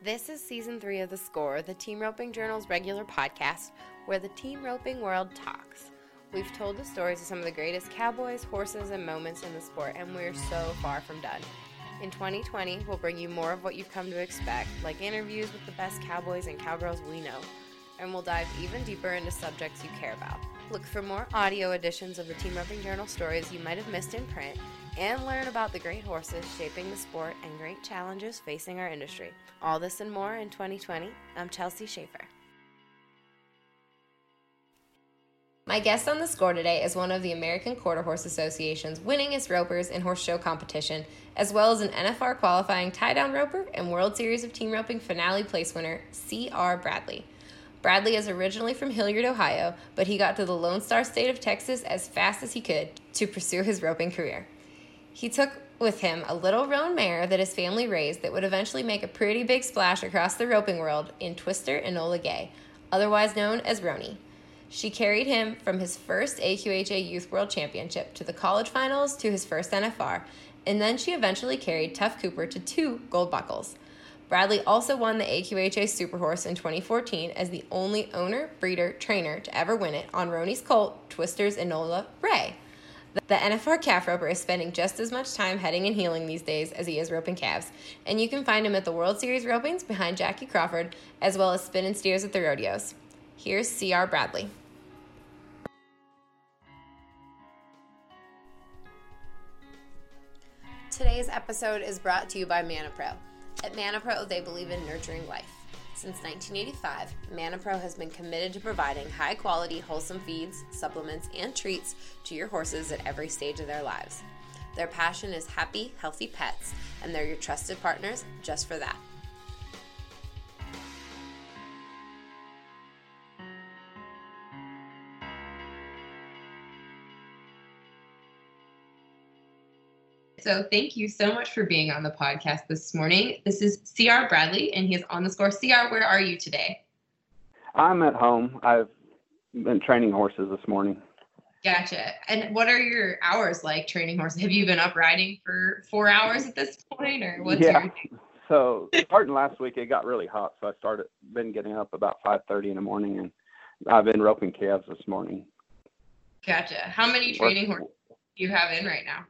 This is season three of The Score, the Team Roping Journal's regular podcast where the team roping world talks. We've told the stories of some of the greatest cowboys, horses, and moments in the sport, and we're so far from done. In 2020, we'll bring you more of what you've come to expect, like interviews with the best cowboys and cowgirls we know, and we'll dive even deeper into subjects you care about. Look for more audio editions of the Team Roping Journal stories you might have missed in print, and learn about the great horses shaping the sport and great challenges facing our industry. All this and more in 2020. I'm Chelsea Shaffer. My guest on the score today is one of the American Quarter Horse Association's winningest ropers in horse show competition, as well as an NFR qualifying tie down roper and World Series of Team Roping finale place winner, C.R. Bradley. Bradley is originally from Hilliard, Ohio, but he got to the Lone Star State of Texas as fast as he could to pursue his roping career. He took with him a little roan mare that his family raised that would eventually make a pretty big splash across the roping world in Twister Enola Gay, otherwise known as Roanie. She carried him from his first AQHA Youth World Championship to the college finals to his first NFR, and then she eventually carried Tuf Cooper to two gold buckles. Bradley also won the AQHA Superhorse in 2014 as the only owner, breeder, trainer to ever win it on Roanie's colt, Twisters Enola Rey. The NFR calf roper is spending just as much time heading and heeling these days as he is roping calves, and you can find him at the World Series ropings behind Jackie Crawford, as well as spin and steers at the rodeos. Here's C.R. Bradley. Today's episode is brought to you by Manna Pro. At Manna Pro, they believe in nurturing life. Since 1985, Manna Pro has been committed to providing high quality, wholesome feeds, supplements, and treats to your horses at every stage of their lives. Their passion is happy, healthy pets, and they're your trusted partners just for that. So thank you so much for being on the podcast this morning. This is CR Bradley, and he is on the score. CR, where are you today? I'm at home. I've been training horses this morning. Gotcha. And what are your hours like training horses? Have you been up riding for four hours at this point, or what's yeah. your? So starting last week, it got really hot, so I started been getting up about 5:30 in the morning, and I've been roping calves this morning. Gotcha. How many training horses do you have in right now?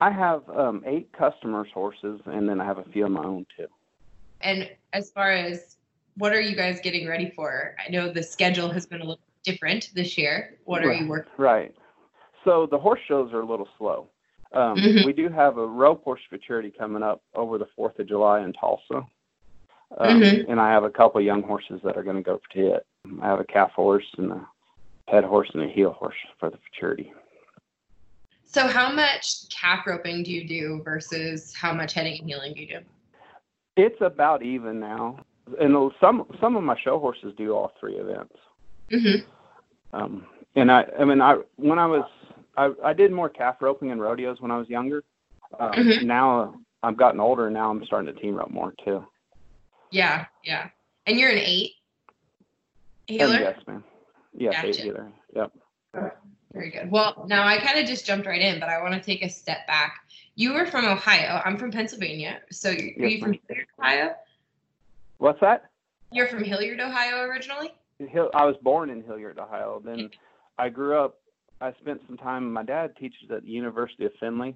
I have um, eight customers' horses, and then I have a few of my own too. And as far as what are you guys getting ready for? I know the schedule has been a little different this year. What are right, you working? Right. So the horse shows are a little slow. Um, Mhm. We do have a rope horse futurity coming up over the Fourth of July in Tulsa, um, Mhm. and I have a couple young horses that are going to go to it. I have a calf horse and a head horse and a heel horse for the futurity. So how much calf roping do you do versus how much heading and heeling do you do? It's about even now, and some some of my show horses do all three events. Mm-hmm. Um, and I, I mean, I when I was, I, I did more calf roping and rodeos when I was younger. Um, Mhm. Now I've gotten older, and now I'm starting to team rope more too. Yeah, yeah. And you're an eight And heeler? yes, man. Yes, eight heeler. Yep. Very good. Well, now I kind of just jumped right in, but I want to take a step back. You were from Ohio. I'm from Pennsylvania. So you're, are Yes, you from. Hilliard, Ohio? What's that? You're from Hilliard, Ohio originally? Hill, I was born in Hilliard, Ohio. Then I grew up. I spent some time. My dad teaches at the University of Findlay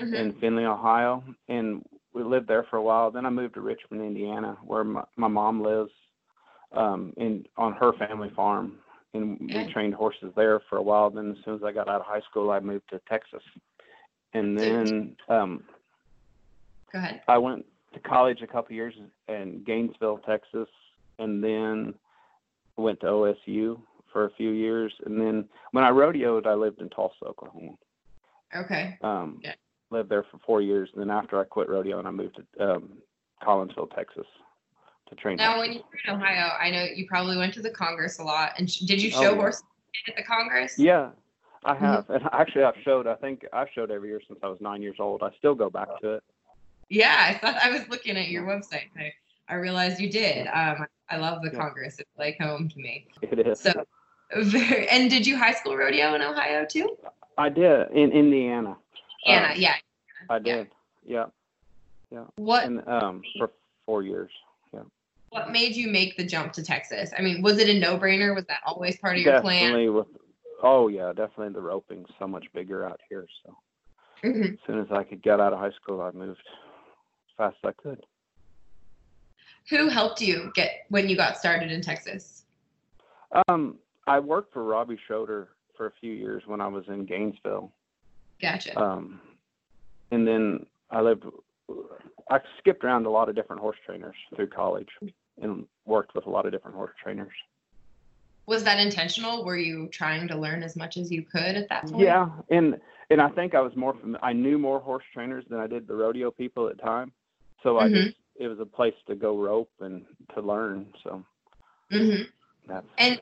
Mhm. in Findlay, Ohio, and we lived there for a while. Then I moved to Richmond, Indiana, where my, my mom lives, um, in on her family farm, and Okay. we trained horses there for a while. Then as soon as I got out of high school, I moved to Texas, and then um, Go ahead. I went to college a couple years in Gainesville, Texas, and then went to OSU for a few years. And then when I rodeoed, I lived in Tulsa, Oklahoma. Okay. Um, Yeah. Lived there for four years. And then after I quit rodeo, and I moved to um, Collinsville, Texas, to train. Now, horses. when you were in Ohio, I know you probably went to the Congress a lot. And sh- did you Oh, show yeah. horses at the Congress? Yeah, I Mm-hmm. have. And actually, I've showed. I think I've showed every year since I was nine years old. I still go back to it. Yeah, I thought I was looking at your website. I, I realized you did. Um, I love the Yeah. Congress. It's like home to me. It is. So, very, and did you high school rodeo in Ohio too? I did in Indiana. Anna, Uh, yeah. I did. Yeah. did. Yeah. What? and um for four years Yeah. What made you make the jump to Texas? I mean, was it a no-brainer? Was that always part of your definitely plan? with oh yeah, definitely the roping so much bigger out here. So Mhm. as soon as I could get out of high school, I moved as fast as I could. Who helped you get when you got started in Texas? Um, I worked for Robbie Schroeder for a few years when I was in Gainesville. Gotcha. Um, and then I lived, I skipped around a lot of different horse trainers through college and worked with a lot of different horse trainers. was that intentional? Were you trying to learn as much as you could at that point? Yeah, and and I think I was more fam- I knew more horse trainers than I did the rodeo people at the time, so I Mhm. just it was a place to go rope and to learn. So hmm that's And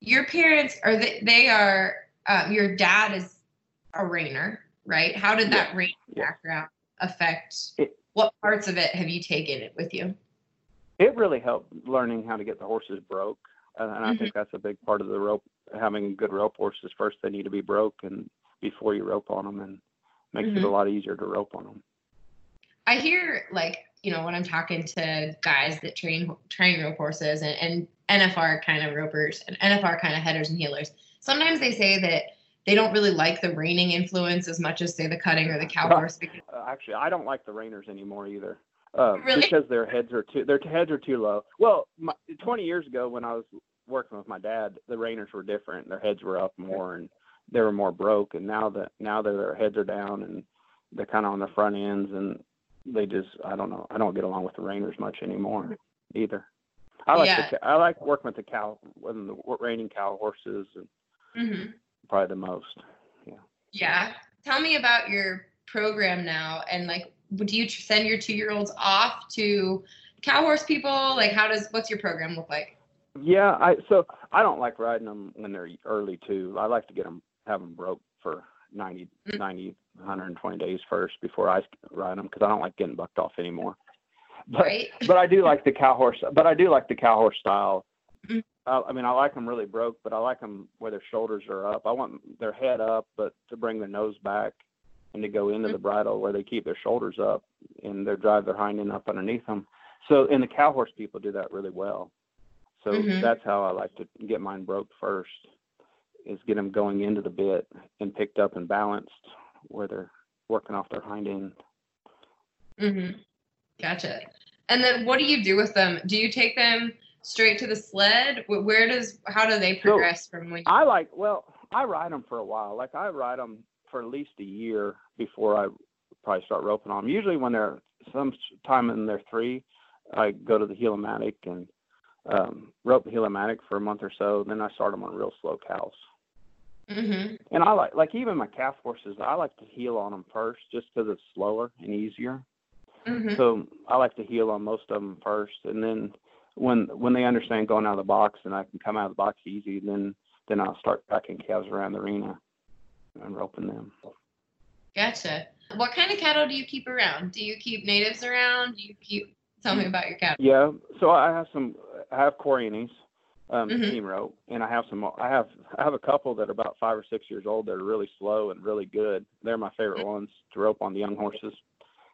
your parents are they? They are. Um, your dad is a reiner, right? How did that rein yeah. background affect? It- what parts of it have you taken it with you? it really helped learning how to get the horses broke, and, and I Mhm. think that's a big part of the rope. Having good rope horses first, they need to be broke, and before you rope on them, and makes it Mhm. a lot easier to rope on them. I hear like you know when I'm talking to guys that train train rope horses and, and NFR kind of ropers and NFR kind of headers and heelers. Sometimes they say that they don't really like the reining influence as much as say the cutting or the cow horse because Uh, actually, I don't like the reiners anymore either. Uh, Really? Because their heads are too their heads are too low. Well, my, 20 years ago when I was working with my dad, the reiners were different. Their heads were up more and they were more broke. And now that now that their heads are down and they're kind of on the front ends and they just I don't know I don't get along with the reiners much anymore either. I like Yeah. the, I like working with the cow with the reining cow horses and Mhm. Probably the most. yeah. Yeah. Tell me about your program now and like do you send your two year olds off to cow horse people? Like how does what's your program look like? Yeah, I so I don't like riding them when they're early too. I like to get them have them broke for 90, Mm. 90 120 days first before I ride them because I don't like getting bucked off anymore. But Right? but I do like the cow horse. But I do like the cow horse style. I mean, I like them really broke, but I like them where their shoulders are up. I want their head up, but to bring their nose back and to go into the bridle where they keep their shoulders up and they drive their hind end up underneath them. So, and the cow horse people do that really well. So Mhm. that's how I like to get mine broke first, is get them going into the bit and picked up and balanced where they're working off their hind end. Mm-hmm. Gotcha. And then what do you do with them? Do you take them straight to the sled? Where does how do they So, progress from when? I like well, I ride them for a while. Like I ride them for at least a year before I probably start roping on them. Usually when they're sometime in their three, I go to the Heel-O-Matic and um, rope the Heel-O-Matic for a month or so. Then I start them on real slow cows. Mm-hmm. And I like like even my calf horses. I like to heel on them first just because it's slower and easier. Mm-hmm. So I like to heel on most of them first, and then when when they understand going out of the box and I can come out of the box easy, then then I'll start backing calves around the arena and roping them. Gotcha. What kind of cattle do you keep around? Do you keep natives around? Do you keep? Tell me about your cattle. Yeah, so I have some. I have Corrientes, um, Mhm. team rope, and I have some. I have I have a couple that are about five or six years old that are really slow and really good. They're my favorite ones to rope on the young horses.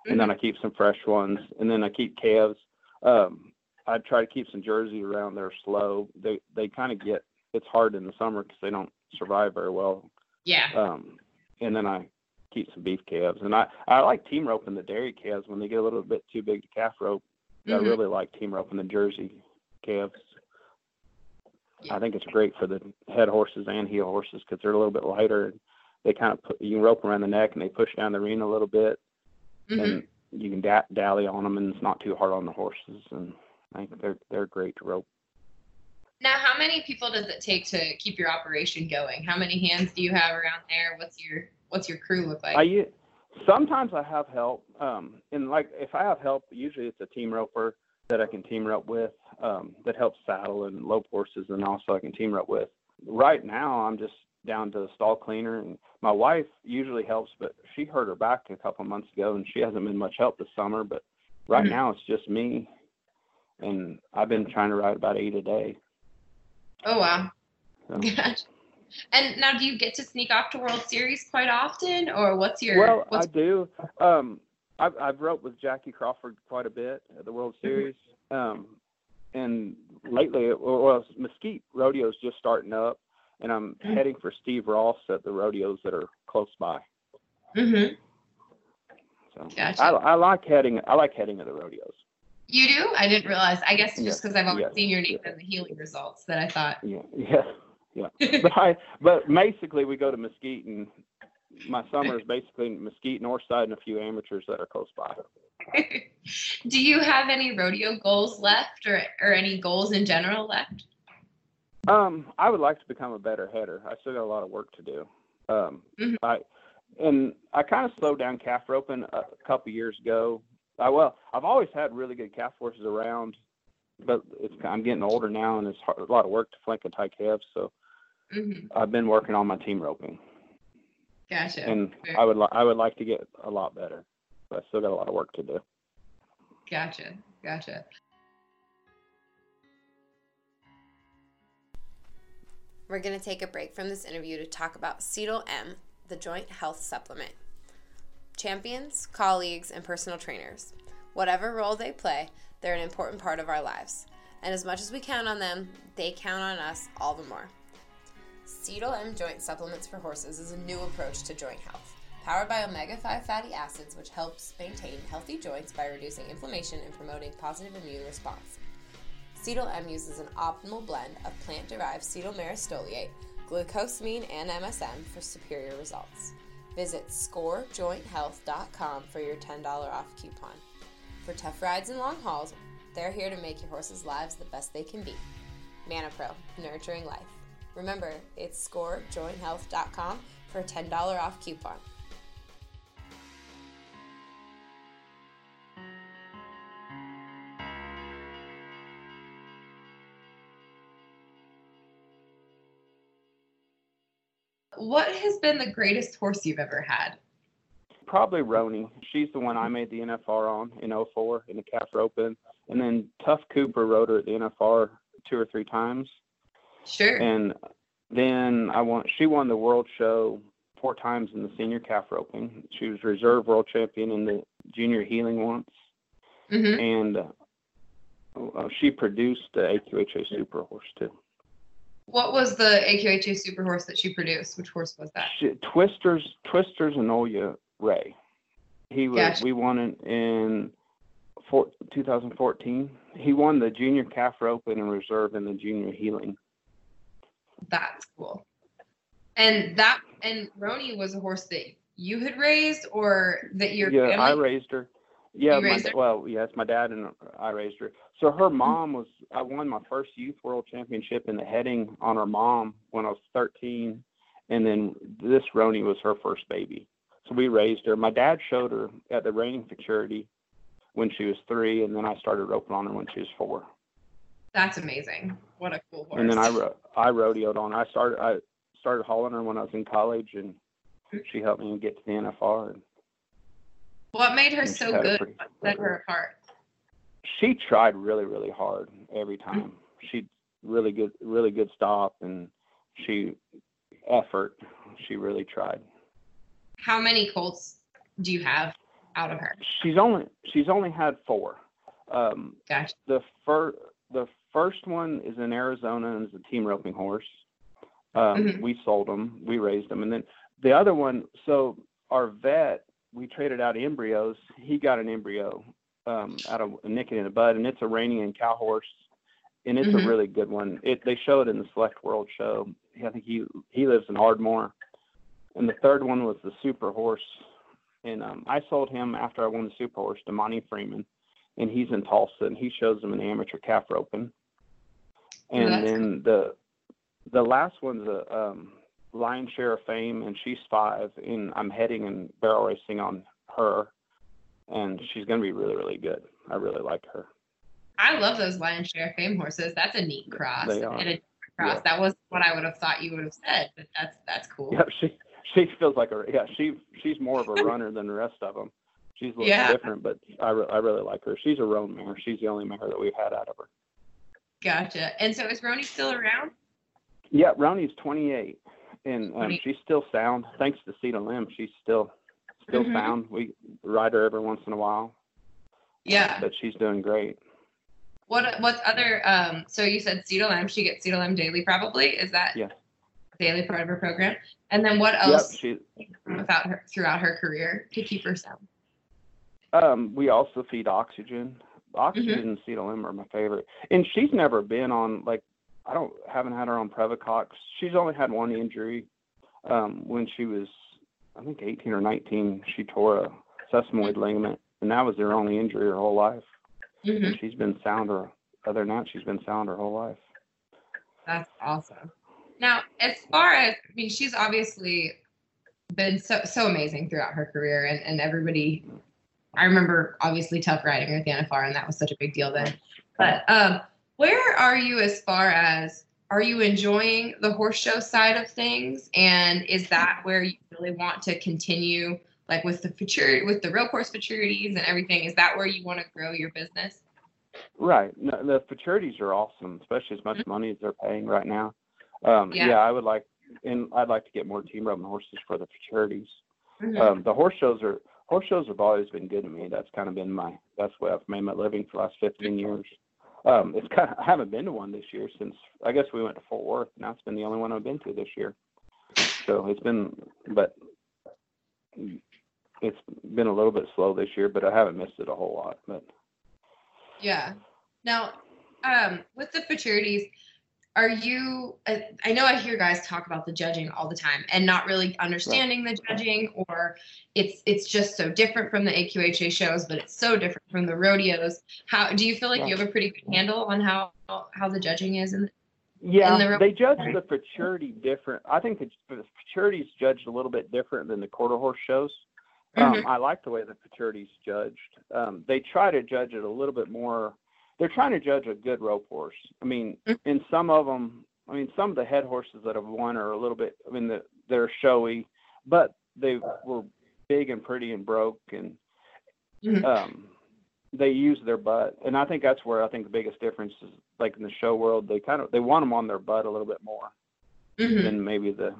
And then I keep some fresh ones, and then I keep calves. Um, I try to keep some Jersey around. They're slow. They they kind of get. It's hard in the summer because they don't survive very well. yeah. Um, and then I keep some beef calves, and I I like team roping the dairy calves when they get a little bit too big to calf rope. I Mhm. really like team roping the Jersey calves. Yeah. I think it's great for the head horses and heel horses because they're a little bit lighter. And they kind of put, you can rope around the neck and they push down the arena a little bit, Mhm. and you can da- dally on them, and it's not too hard on the horses. And I think they're they're great to rope. Now, how many people does it take to keep your operation going? How many hands do you have around there? What's your What's your crew look like? I sometimes I have help, um, and like if I have help, usually it's a team roper that I can team rope with um, that helps saddle and lope horses, and also I can team rope with. Right now, I'm just down to the stall cleaner, and my wife usually helps, but she hurt her back a couple months ago, and she hasn't been much help this summer. But right Mhm. now, it's just me, and I've been trying to write about eight a day. oh wow. So. Gotcha. And now, do you get to sneak off to World Series quite often, or what's your? Well, what's, I do. Um, I've I've roped with Jackie Crawford quite a bit at the World Mm-hmm. Series. Um, and lately, it- well, Mesquite Rodeo's just starting up, and I'm Mhm. heading for Steve Ross at the rodeos that are close by. Mm-hmm. So Gotcha. I, I like heading. I like heading to the rodeos. You do? I didn't realize. I guess just because I've always Yeah. seen your name in the heeling results that I thought. Yeah, yeah, yeah. but I, but basically, we go to Mesquite, and my summer is basically Mesquite, Northside, and a few amateurs that are close by. do you have any rodeo goals left, or or any goals in general left? Um, I would like to become a better header. I still got a lot of work to do. Um, Mhm. I and I kind of slowed down calf roping a, a couple years ago. I well, I've always had really good calf horses around, but it's I'm getting older now, and it's hard, a lot of work to flank and tie calves. So Mm-hmm. I've been working on my team roping, Gotcha. and Fair. I would li- I would like to get a lot better. But I still got a lot of work to do. Gotcha. Gotcha. We're going to take a break from this interview to talk about Cetyl M, the joint health supplement. Champions, colleagues, and personal trainers. Whatever role they play, they're an important part of our lives. And as much as we count on them, they count on us all the more. Cetyl M Joint Supplements for Horses is a new approach to joint health, powered by omega 5 fatty acids, which helps maintain healthy joints by reducing inflammation and promoting positive immune response. Cetyl M uses an optimal blend of plant derived cetyl myristoleate, glucosamine, and MSM for superior results. Visit scorejointhealth.com for your $10 off coupon. For tough rides and long hauls, they're here to make your horse's lives the best they can be. Manna Pro, nurturing life. Remember, it's scorejointhealth.com for a $10 off coupon. What has been the greatest horse you've ever had? Probably Roanie. She's the one I made the NFR on in 04 in the calf roping, and then Tuf Cooper rode her at the NFR two or three times. Sure. and then I won. She won the world show four times in the senior calf roping. She was reserve world champion in the junior heeling once, hmm and uh, she produced the AQHA Super Horse too. What was the AQHA super horse that she produced? Which horse was that? She, Twisters, Twisters, and Oya Ray. He was. Gotcha. We won it in four, 2014. He won the junior calf roping and reserve in the junior heeling. That's cool. And that and Roanie was a horse that you had raised or that your yeah, family I raised her. Yeah, my, raised her? well, yes, my dad and I raised her. So her mm-hmm. mom was. I won my first youth world championship in the heading on her mom when I was 13, and then this Roanie was her first baby. So we raised her. My dad showed her at the reining futurity when she was three, and then I started roping on her when she was four. That's amazing. What a cool horse. And then I ro- I rodeoed on. her. I started I started hauling her when I was in college, and she helped me get to the NFR. And, what made her so good? pretty- What set her apart? She tried really really hard every time. She really good really good stop and she effort she really tried. How many colts do you have out of her? she's only she's only had four. Um Gotcha. the first the first one is in arizona and is a team roping horse. Um Mhm. we sold them we raised them and then the other one so our vet we traded out embryos. He got an embryo um out of a Nic It In The Bud and it's a Iranian cow horse and it's Mhm. a really good one. It they show it in the select world show. I think he he lives in ardmore. And the third one was the super horse and um i sold him after i won the super horse to monty freeman and he's in tulsa and he shows them in amateur calf roping and then the the last one's a um lion share of fame and she's five and i'm heading and barrel racing on her and she's going to be really really good i really like her I love those Lion Share Fame horses. That's a neat cross. They are. And a different cross. Yeah. That was what I would have thought you would have said, but that's that's cool. yeah she she feels like a yeah she she's more of a runner than the rest of them she's a little Yeah. different but i re- i really like her she's a roan mare she's the only mare that we've had out of her Gotcha. And so is Roanie still around? yeah Roanie's 28 and um, 20. she's still sound thanks to Cetyl M she's still still Mhm. sound. We ride her every once in a while, Yeah. but she's doing great. What what other um so you said Cetyl she gets Cetyl daily probably. Is that Yeah. daily part of her program? And then what Yep, else she. without her throughout her career to keep her sound? Um, we also feed oxygen. Oxygen Mm-hmm. and Cetyl M are my favorite, and she's never been on like I don't haven't had her on Previcox. She's only had one injury. Um, when she was I think 18 or 19, she tore a sesamoid ligament, and that was her only injury her whole life. Mm-hmm. And she's been sound her other than that, she's been sound her whole life. That's awesome. Now, as far as I mean, she's obviously been so so amazing throughout her career, and and everybody. I remember obviously Tuf riding with at the NFR, and that was such a big deal then. But um, where are you as far as are you enjoying the horse show side of things, and is that where you really want to continue, like with the futurity, with the real course futurities and everything? Is that where you want to grow your business? Right. No, the futurities are awesome, especially as much money as they're paying right now. Um, Yeah. yeah. I would like, and I'd like to get more team roping horses for the futurities. Mhm. Um, the horse shows are horse shows have always been good to me. That's kind of been my that's what I've made my living for the last 15 years. Um, it's kind of I haven't been to one this year since I guess we went to Fort Worth, and that's been the only one I've been to this year. So it's been, but it's been a little bit slow this year, but I haven't missed it a whole lot. But Yeah. Now, um, with the futurities, are you? uh, I know I hear guys talk about the judging all the time and not really understanding the judging, or it's it's just so different from the AQHA shows, but it's so different from the rodeos. How do you feel like you have a pretty good handle on how how the judging is? In, Yeah, And the- they judge the futurity different. I think the, the futurity is judged a little bit different than the quarter horse shows. Um, Mhm. I like the way the futurity's judged. Um, they try to judge it a little bit more. They're trying to judge a good rope horse. I mean, Mhm. in some of them, I mean, some of the head horses that have won are a little bit. I mean, the, they're showy, but they were big and pretty and broke, and Mhm. um, they use their butt. And I think that's where I think the biggest difference is. Like in the show world, they kind of they want them on their butt a little bit more Mhm. than maybe the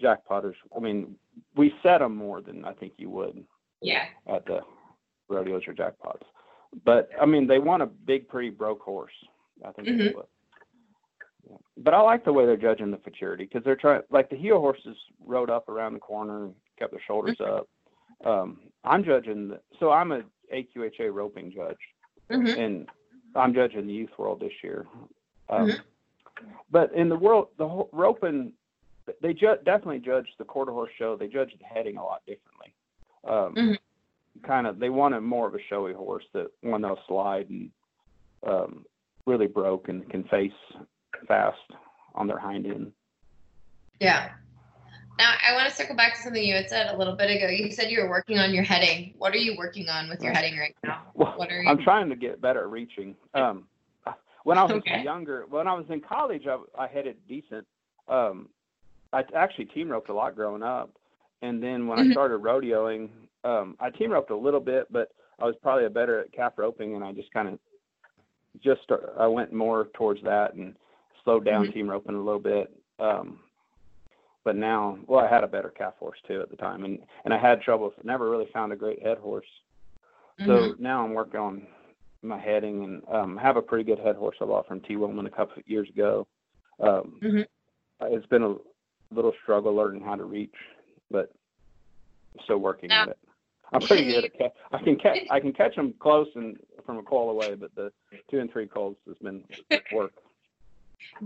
jackpotters. I mean, we set them more than I think you would Yeah. at the rodeos or jackpots. But I mean, they want a big, pretty broke horse. I think Mhm. Yeah. But I like the way they're judging the futurity because they're trying. Like the heel horses rode up around the corner and kept their shoulders up. Um, I'm judging. The, so I'm a AQHA roping judge, Mhm. and I'm judging the youth world this year. Um, Mhm. But in the world, the whole, roping, they ju- definitely judge the quarter horse show. They judge the heading a lot differently. Um, Mhm. Kind of, they wanted more of a showy horse that one that'll slide and um, really broke and can face fast on their hind end. Yeah. Now I want to circle back to something you had said a little bit ago. You said you were working on your heading. What are you working on with your heading right now? Well, What are you? I'm trying to get better at reaching. Um, when I was Okay. younger, when I was in college, I, I headed decent. Um, I actually team roped a lot growing up, and then when Mhm. I started rodeoing, um, I team roped a little bit, but I was probably a better at calf roping, and I just kind of just start, I went more towards that and slowed down Mhm. team roping a little bit. Um, but now, well, I had a better calf horse too at the time, and and I had trouble. Never really found a great head horse. Mhm. So now I'm working on my heading and um, have a pretty good head horse I bought from Tee Woolman a couple of years ago. Um, Mhm. It's been a little struggle learning how to reach, but still working Now, at it. I'm pretty good at catch. I can catch. I can catch them close and from a call away, but the two and three calls has been work.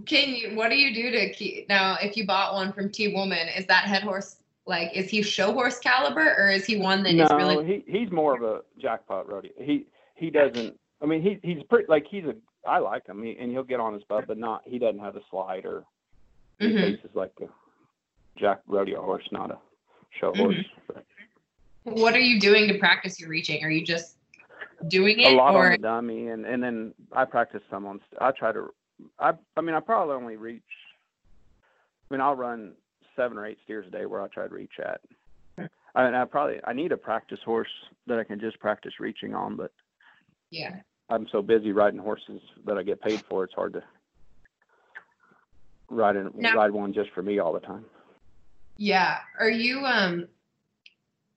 Can you? What do you do to keep now? If you bought one from Tee Woolman, is that head horse like? Is he show horse caliber, or is he one that is no, really? he he's more of a jackpot rodeo. He he doesn't. I mean, he he's pretty like he's a. I like him, he, and he'll get on his butt, but not. He doesn't have a slide or he Mhm. faces like a jack rodeo horse, not a show Mhm. horse. What are you doing to practice your reaching? Are you just doing it, a lot or on the dummy, and and then I practice some on. I try to. I I mean, I probably only reach. I mean, I'll run seven or eight steers a day where I try to reach at. I mean, I probably I need a practice horse that I can just practice reaching on, but yeah? I'm so busy riding horses that I get paid for. It's hard to ride in, Now- ride one just for me all the time. Yeah. Are you um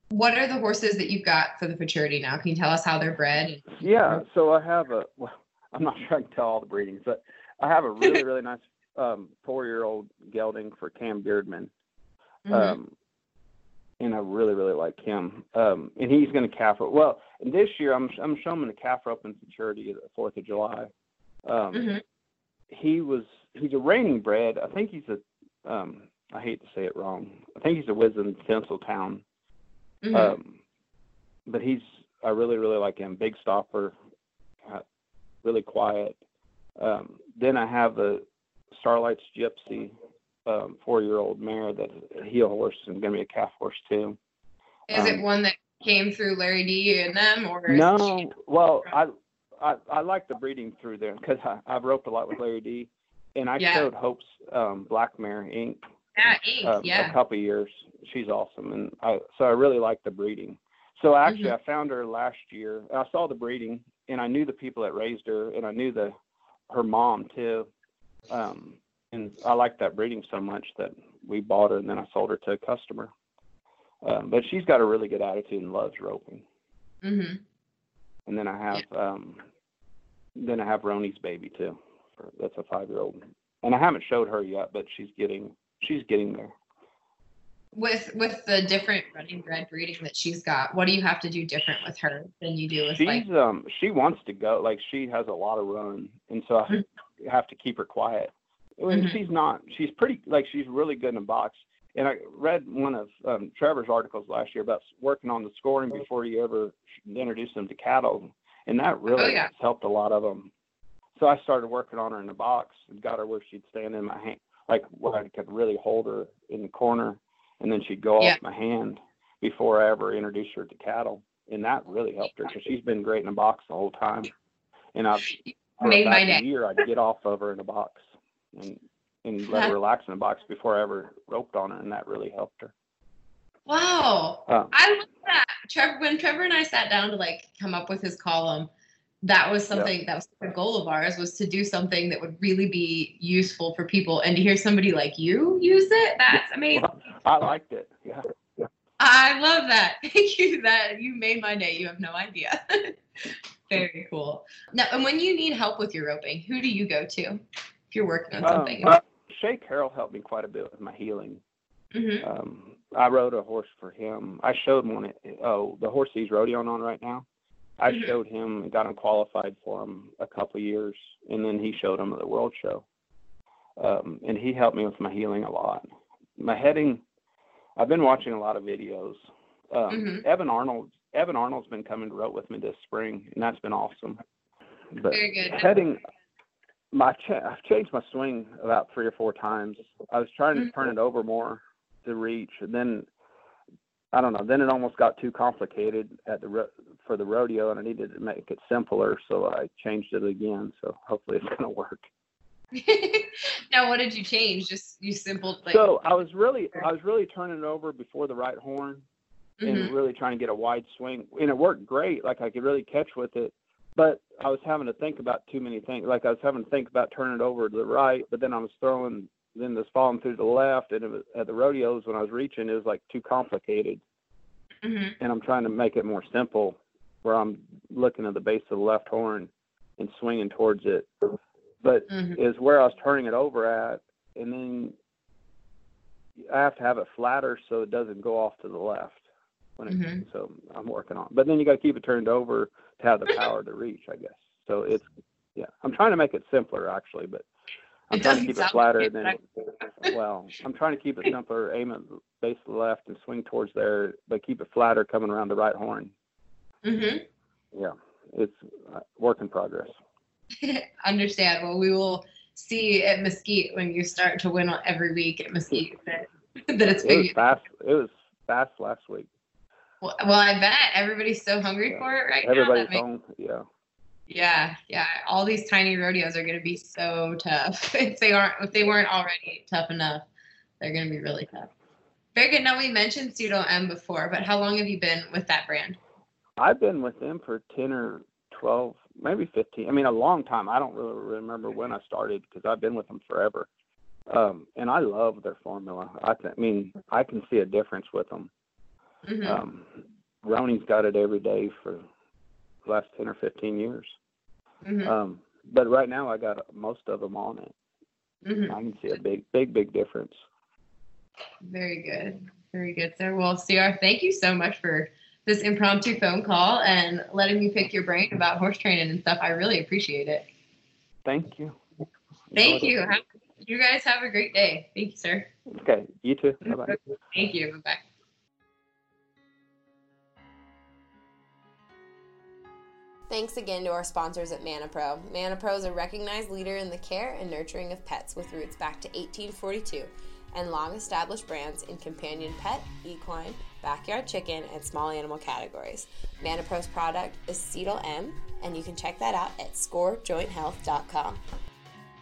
what are the horses that you've got for the futurity now? Can you tell us how they're bred? Yeah, so I have a. Well, I'm not sure I can tell all the breedings, but I have a really really nice um, four year old gelding for Cam Beardman. Mm-hmm. Um, and I really really like him. Um, and he's going to calf. Well, and this year I'm I'm showing him the calf rope in futurity at the Fourth of July. Um, mm-hmm. He was he's a reigning bred. I think he's a um, I hate to say it wrong. I think he's a Wisdom Tinseltown. Mm-hmm. Um, but he's I really really like him. Big stopper, uh, really quiet. Um, then I have the Starlight's Gypsy, um, four year old mare that's a heel horse and going to be a calf horse too. Is um, it one that came through Larry D and them, or no? Well, I, I I like the breeding through there because I've roped a lot with Larry D, and I yeah. showed Hope's um, Black Mare Inc. Yeah, Inc. Um, yeah. A couple years. She's awesome, and I so I really like the breeding. So actually, mm-hmm. I found her last year. I saw the breeding, and I knew the people that raised her, and I knew the her mom too. Um, and I liked that breeding so much that we bought her, and then I sold her to a customer. Um, but she's got a really good attitude and loves roping. Mm-hmm. And then I have um, then I have Roanie's baby too. That's a five year old, and I haven't showed her yet, but she's getting she's getting there with with the different running bred breeding that she's got, what do you have to do different with her than you do with she's, like? um she wants to go. Like she has a lot of run, and so I mm-hmm. have to keep her quiet. And mm-hmm. she's not. She's pretty. Like she's really good in a box. And I read one of um, Trevor's articles last year about working on the scoring before you ever introduce them to cattle, and that really oh, yeah. helped a lot of them. So I started working on her in the box and got her where she'd stand in my hand, like where I could really hold her in the corner and then she'd go yeah. off my hand before I ever introduced her to cattle, and that really helped her because she's been great in a box the whole time. And I've for Made about a year I'd get off of her in a box and and let her relax in a box before I ever roped on her, and that really helped her. Wow, um, I love that. Trevor, when Trevor and I sat down to like come up with his column, that was something yeah. that was a goal of ours was to do something that would really be useful for people. And to hear somebody like you use it that's amazing. Well, i liked it. Yeah. yeah i love that. Thank you. That you made my day. You have no idea. Very cool. Now and when you need help with your roping who do you go to if you're working on um, something? um, shay carroll helped me quite a bit with my heeling. Mm-hmm. um, i rode a horse for him. I showed one oh the horse he's rodeoing on right now I showed him and got him qualified for him a couple years, and then he showed him at the World Show. Um, and he helped me with my heeling a lot. My heading, I've been watching a lot of videos. Um, mm-hmm. Evan Arnold, Evan Arnold's been coming to rope with me this spring, and that's been awesome. But Very good. heading, my cha- I've changed my swing about three or four times. I was trying to mm-hmm. turn it over more to reach, and then I don't know. Then it almost got too complicated at the for the rodeo, and I needed to make it simpler, so I changed it again. So hopefully it's going to work. now, what did you change? Just you simple. Like, so I was really, I was really turning it over before the right horn, and mm-hmm. really trying to get a wide swing, and it worked great. Like I could really catch with it, but I was having to think about too many things. Like I was having to think about turning it over to the right, but then I was throwing, then this falling through the left, and it was, at the rodeos when I was reaching, it was like too complicated. Mm-hmm. And I'm trying to make it more simple where I'm looking at the base of the left horn and swinging towards it. But mm-hmm. is where I was turning it over at, and then I have to have it flatter so it doesn't go off to the left. When it, mm-hmm. So I'm working on. But then you got to keep it turned over to have the power to reach, I guess. So it's yeah. I'm trying to make it simpler actually, but I'm it trying to keep it flatter than well, I'm trying to keep it simpler, aim at the base of the left and swing towards there, but keep it flatter coming around the right horn. Mm-hmm. Yeah, it's work in progress. Understand. Well, we will see at Mesquite when you start to win every week at Mesquite that, that it's it was fast. It was fast last week. Well, well, I bet everybody's so hungry yeah. for it right Everybody's now. Everybody's home. Yeah. Yeah, yeah. All these tiny rodeos are going to be so tough. if they aren't, if they weren't already tough enough, they're going to be really tough. Very good. Now we mentioned Cetyl M before, but how long have you been with that brand? I've been with them for 10 or 12, maybe 15. I mean, a long time. I don't really remember when I started because I've been with them forever. Um, and I love their formula. I, th- I mean, I can see a difference with them. Mm-hmm. Um, Roanie's got it every day for the last 10 or 15 years. Mm-hmm. Um, but right now I got most of them on it. Mm-hmm. I can see a big, big, big difference. Very good. Very good, sir. Well, CR, thank you so much for this impromptu phone call and letting me pick your brain about horse training and stuff. I really appreciate it. Thank you. Thank you. Have, you guys have a great day. Thank you, sir. Okay. You too. Bye bye. Thank you. Bye bye. Thanks again to our sponsors at Manna Pro. ManaPro is a recognized leader in the care and nurturing of pets with roots back to 1842 and long established brands in companion pet, equine, backyard chicken, and small animal categories. Manna Pro's product is M, and you can check that out at scorejointhealth.com.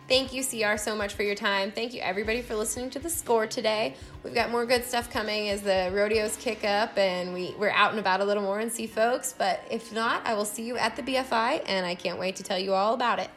Thank you, CR, so much for your time. Thank you, everybody, for listening to the score today. We've got more good stuff coming as the rodeos kick up and we, we're out and about a little more and see folks. But if not, I will see you at the BFI, and I can't wait to tell you all about it.